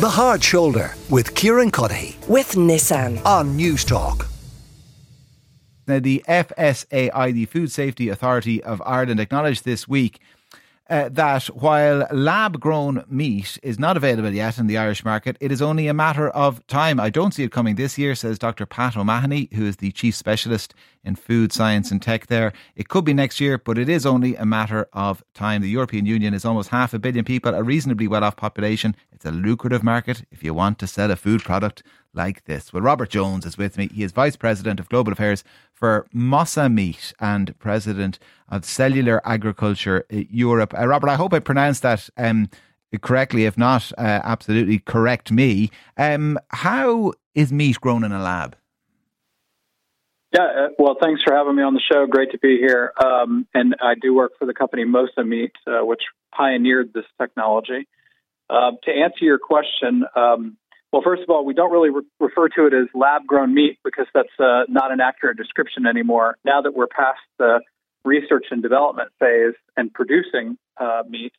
The Hard Shoulder with Kieran Cuddihy with Nissan. on Newstalk. Now, the FSAI, the Food Safety Authority of Ireland, acknowledged this week uh, that while lab grown meat is not available yet in the Irish market, it is only a matter of time. I don't see it coming this year, says Dr. Pat O'Mahony, who is the Chief Specialist in Food Science and Tech there. It could be next year, but it is only a matter of time. The European Union is almost half a billion people, a reasonably well off population. It's a lucrative market if you want to sell a food product like this. Well, Robert Jones is with me. He is Vice President of Global Affairs for Mosa Meat and President of Cellular Agriculture uh, Europe. Uh, Robert, I hope I pronounced that um, correctly. If not, uh, absolutely correct me. Um, how is meat grown in a lab? Yeah, uh, well, thanks for having me on the show. Great to be here. Um, and I do work for the company Mosa Meat, uh, which pioneered this technology. Uh, to answer your question, um, well, first of all, we don't really re- refer to it as lab grown meat because that's uh, not an accurate description anymore. Now that we're past the research and development phase and producing uh, meat,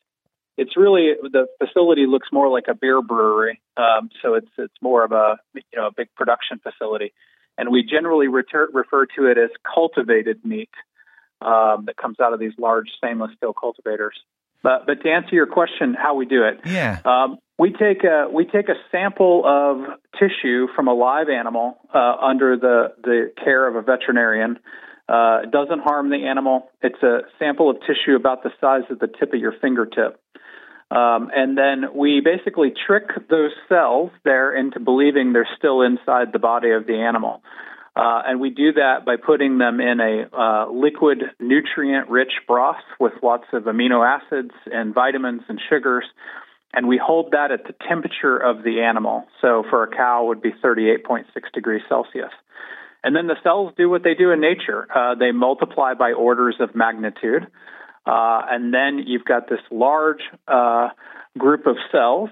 it's really the facility looks more like a beer brewery. Um, so it's it's more of a you know a big production facility, and we generally reter- refer to it as cultivated meat um, that comes out of these large stainless steel cultivators. But but to answer your question, how we do it, Yeah. um, we take a we take a sample of tissue from a live animal uh, under the the care of a veterinarian. Uh, it doesn't harm the animal. It's a sample of tissue about the size of the tip of your fingertip. Um, and then we basically trick those cells there into believing they're still inside the body of the animal. Uh, and we do that by putting them in a uh, liquid, nutrient rich broth with lots of amino acids and vitamins and sugars. And we hold that at the temperature of the animal. So for a cow, would be 38.6 degrees Celsius. And then the cells do what they do in nature uh, they multiply by orders of magnitude. Uh, and then you've got this large uh, group of cells,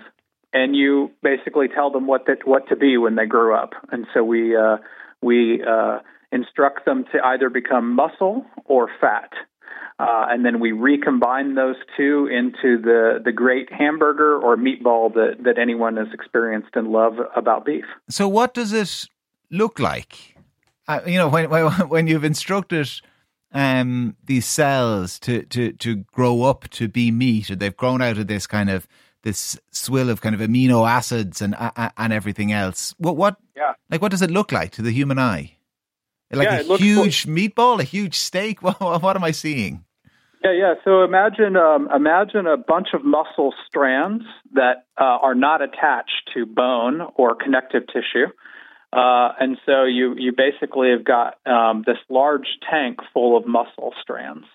and you basically tell them what that what to be when they grow up. And so we uh, we uh, instruct them to either become muscle or fat. Uh, and then we recombine those two into the, the great hamburger or meatball that, that anyone has experienced and love about beef. So, what does it look like? Uh, you know, when when, when you've instructed um, these cells to, to, to grow up to be meat, or they've grown out of this kind of this swill of kind of amino acids and uh, and everything else. What what Yeah. like what does it look like to the human eye? Like Yeah, a it looks huge meatball, a huge steak. What, what am I seeing? Yeah, yeah. So imagine um, imagine a bunch of muscle strands that uh, are not attached to bone or connective tissue, uh, and so you you basically have got um, this large tank full of muscle strands,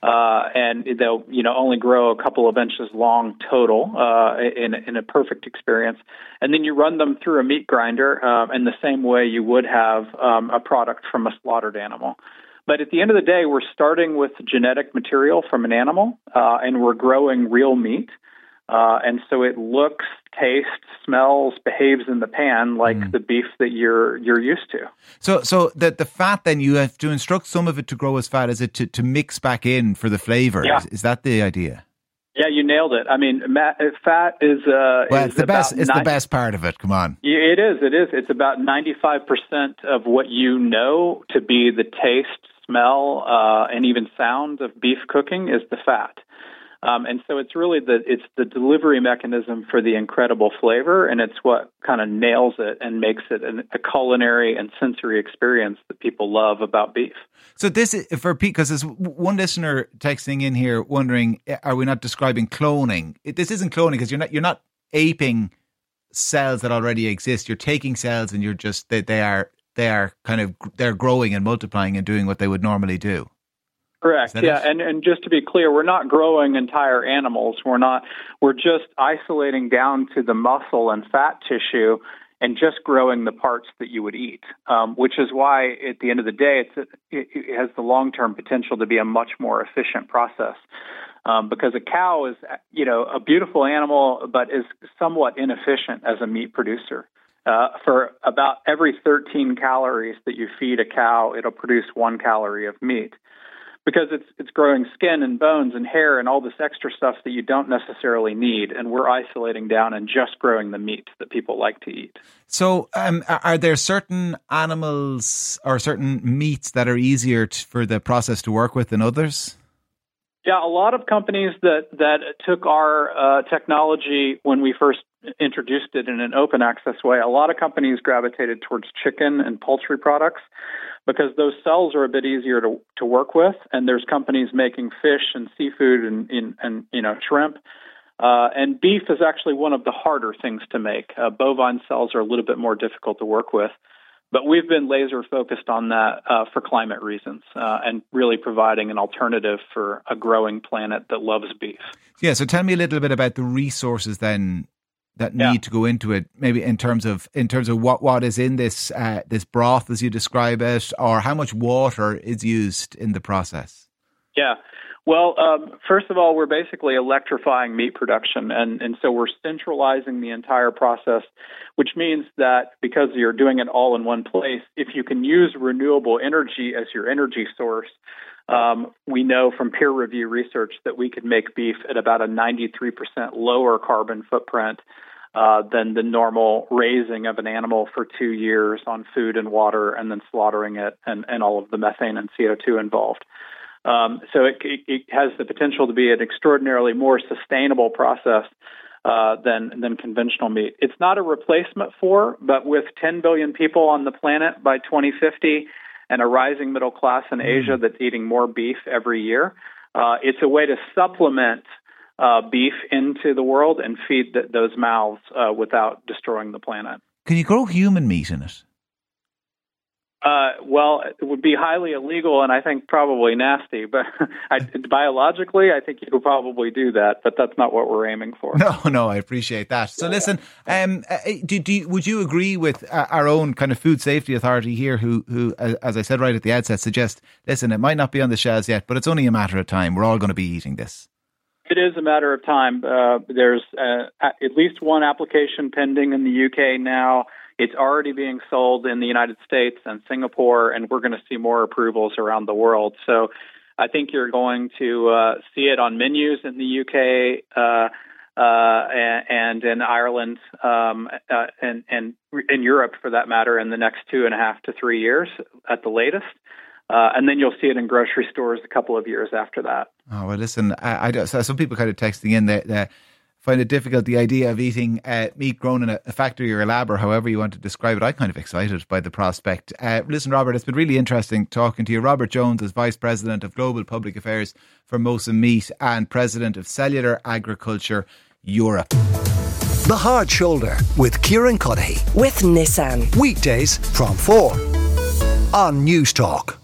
uh, and they'll you know only grow a couple of inches long total uh, in in a perfect experience, and then you run them through a meat grinder um, in the same way you would have um, a product from a slaughtered animal. But at the end of the day, we're starting with genetic material from an animal, uh, and we're growing real meat. Uh, and so it looks, tastes, smells, behaves in the pan like the beef that you're you're used to. So so the the fat then you have to instruct some of it to grow as fat as it to, to mix back in for the flavour. Yeah. Is, is that the idea? Yeah, you nailed it. I mean, fat is uh, Well, is it's the best. It's the best part of it. Come on. It is. It is. It's about 95% of what you know to be the taste, smell, uh, and even sound of beef cooking is the fat. Um, and so it's really the it's the delivery mechanism for the incredible flavor, and it's what kind of nails it and makes it an, a culinary and sensory experience that people love about beef. So this is for Pete because there's one listener texting in here wondering, are we not describing cloning? It, this isn't cloning because you're not you're not aping cells that already exist. You're taking cells and you're just they, they are they are kind of they're growing and multiplying and doing what they would normally do. Correct. Yeah, it? and and just to be clear, we're not growing entire animals. We're not. We're just isolating down to the muscle and fat tissue, and just growing the parts that you would eat. Um, which is why, at the end of the day, it's it, it has the long term potential to be a much more efficient process. Um, because a cow is, you know, a beautiful animal, but is somewhat inefficient as a meat producer. Uh, for about every 13 calories that you feed a cow, it'll produce one calorie of meat. because it's it's growing skin and bones and hair and all this extra stuff that you don't necessarily need, and we're isolating down and just growing the meat that people like to eat. So, um, are there certain animals or certain meats that are easier t- for the process to work with than others? Yeah, a lot of companies that that took our uh, technology when we first introduced it in an open access way. A lot of companies gravitated towards chicken and poultry products because those cells are a bit easier to, to work with. And there's companies making fish and seafood and, and, and you know, shrimp. Uh, and beef is actually one of the harder things to make. Uh, bovine cells are a little bit more difficult to work with. But we've been laser focused on that uh, for climate reasons uh, and really providing an alternative for a growing planet that loves beef. Yeah, so tell me a little bit about the resources then that need yeah. to go into it maybe in terms of in terms of what what is in this uh, this broth as you describe it or how much water is used in the process yeah well um, first of all we're basically electrifying meat production and and so we're centralizing the entire process which means that because you're doing it all in one place if you can use renewable energy as your energy source um, we know from peer review research that we could make beef at about a 93% lower carbon footprint uh, than the normal raising of an animal for two years on food and water and then slaughtering it and, and all of the methane and CO2 involved. Um, so it, it, it, has the potential to be an extraordinarily more sustainable process uh, than than conventional meat. It's not a replacement for, but with 10 billion people on the planet by 2050 and a rising middle class in Asia mm. that's eating more beef every year, uh, it's a way to supplement uh, beef into the world and feed the, those mouths uh, without destroying the planet. Can you grow human meat in it? Uh, well, it would be highly illegal and I think probably nasty. But I, biologically, I think you could probably do that. But that's not what we're aiming for. No, no, I appreciate that. So, listen, um, uh, uh, do, do would you agree with uh, our own kind of food safety authority here, who, who, as I said right at the outset, suggest, listen, it might not be on the shelves yet, but it's only a matter of time. We're all going to be eating this. It is a matter of time. Uh, there's uh, at least one application pending in the UK now. It's already being sold in the United States and Singapore, and we're going to see more approvals around the world. So I think you're going to uh, see it on menus in the UK uh, uh, and, in Ireland um, uh, and, and in Europe, for that matter, in the next two and a half to three years at the latest. Uh, and then you'll see it in grocery stores a couple of years after that. Oh well, listen, I, I so some people kind of texting in that find it difficult the idea of eating uh, meat grown in a, a, factory or a lab or however you want to describe it. I'm kind of excited by the prospect. Uh, listen, Robert, it's been really interesting talking to you. Robert Jones is Vice President of Global Public Affairs for Mosa Meat and President of Cellular Agriculture Europe. The Hard Shoulder with Kieran Cuddihy. With Nissan. Weekdays from 4 on Newstalk.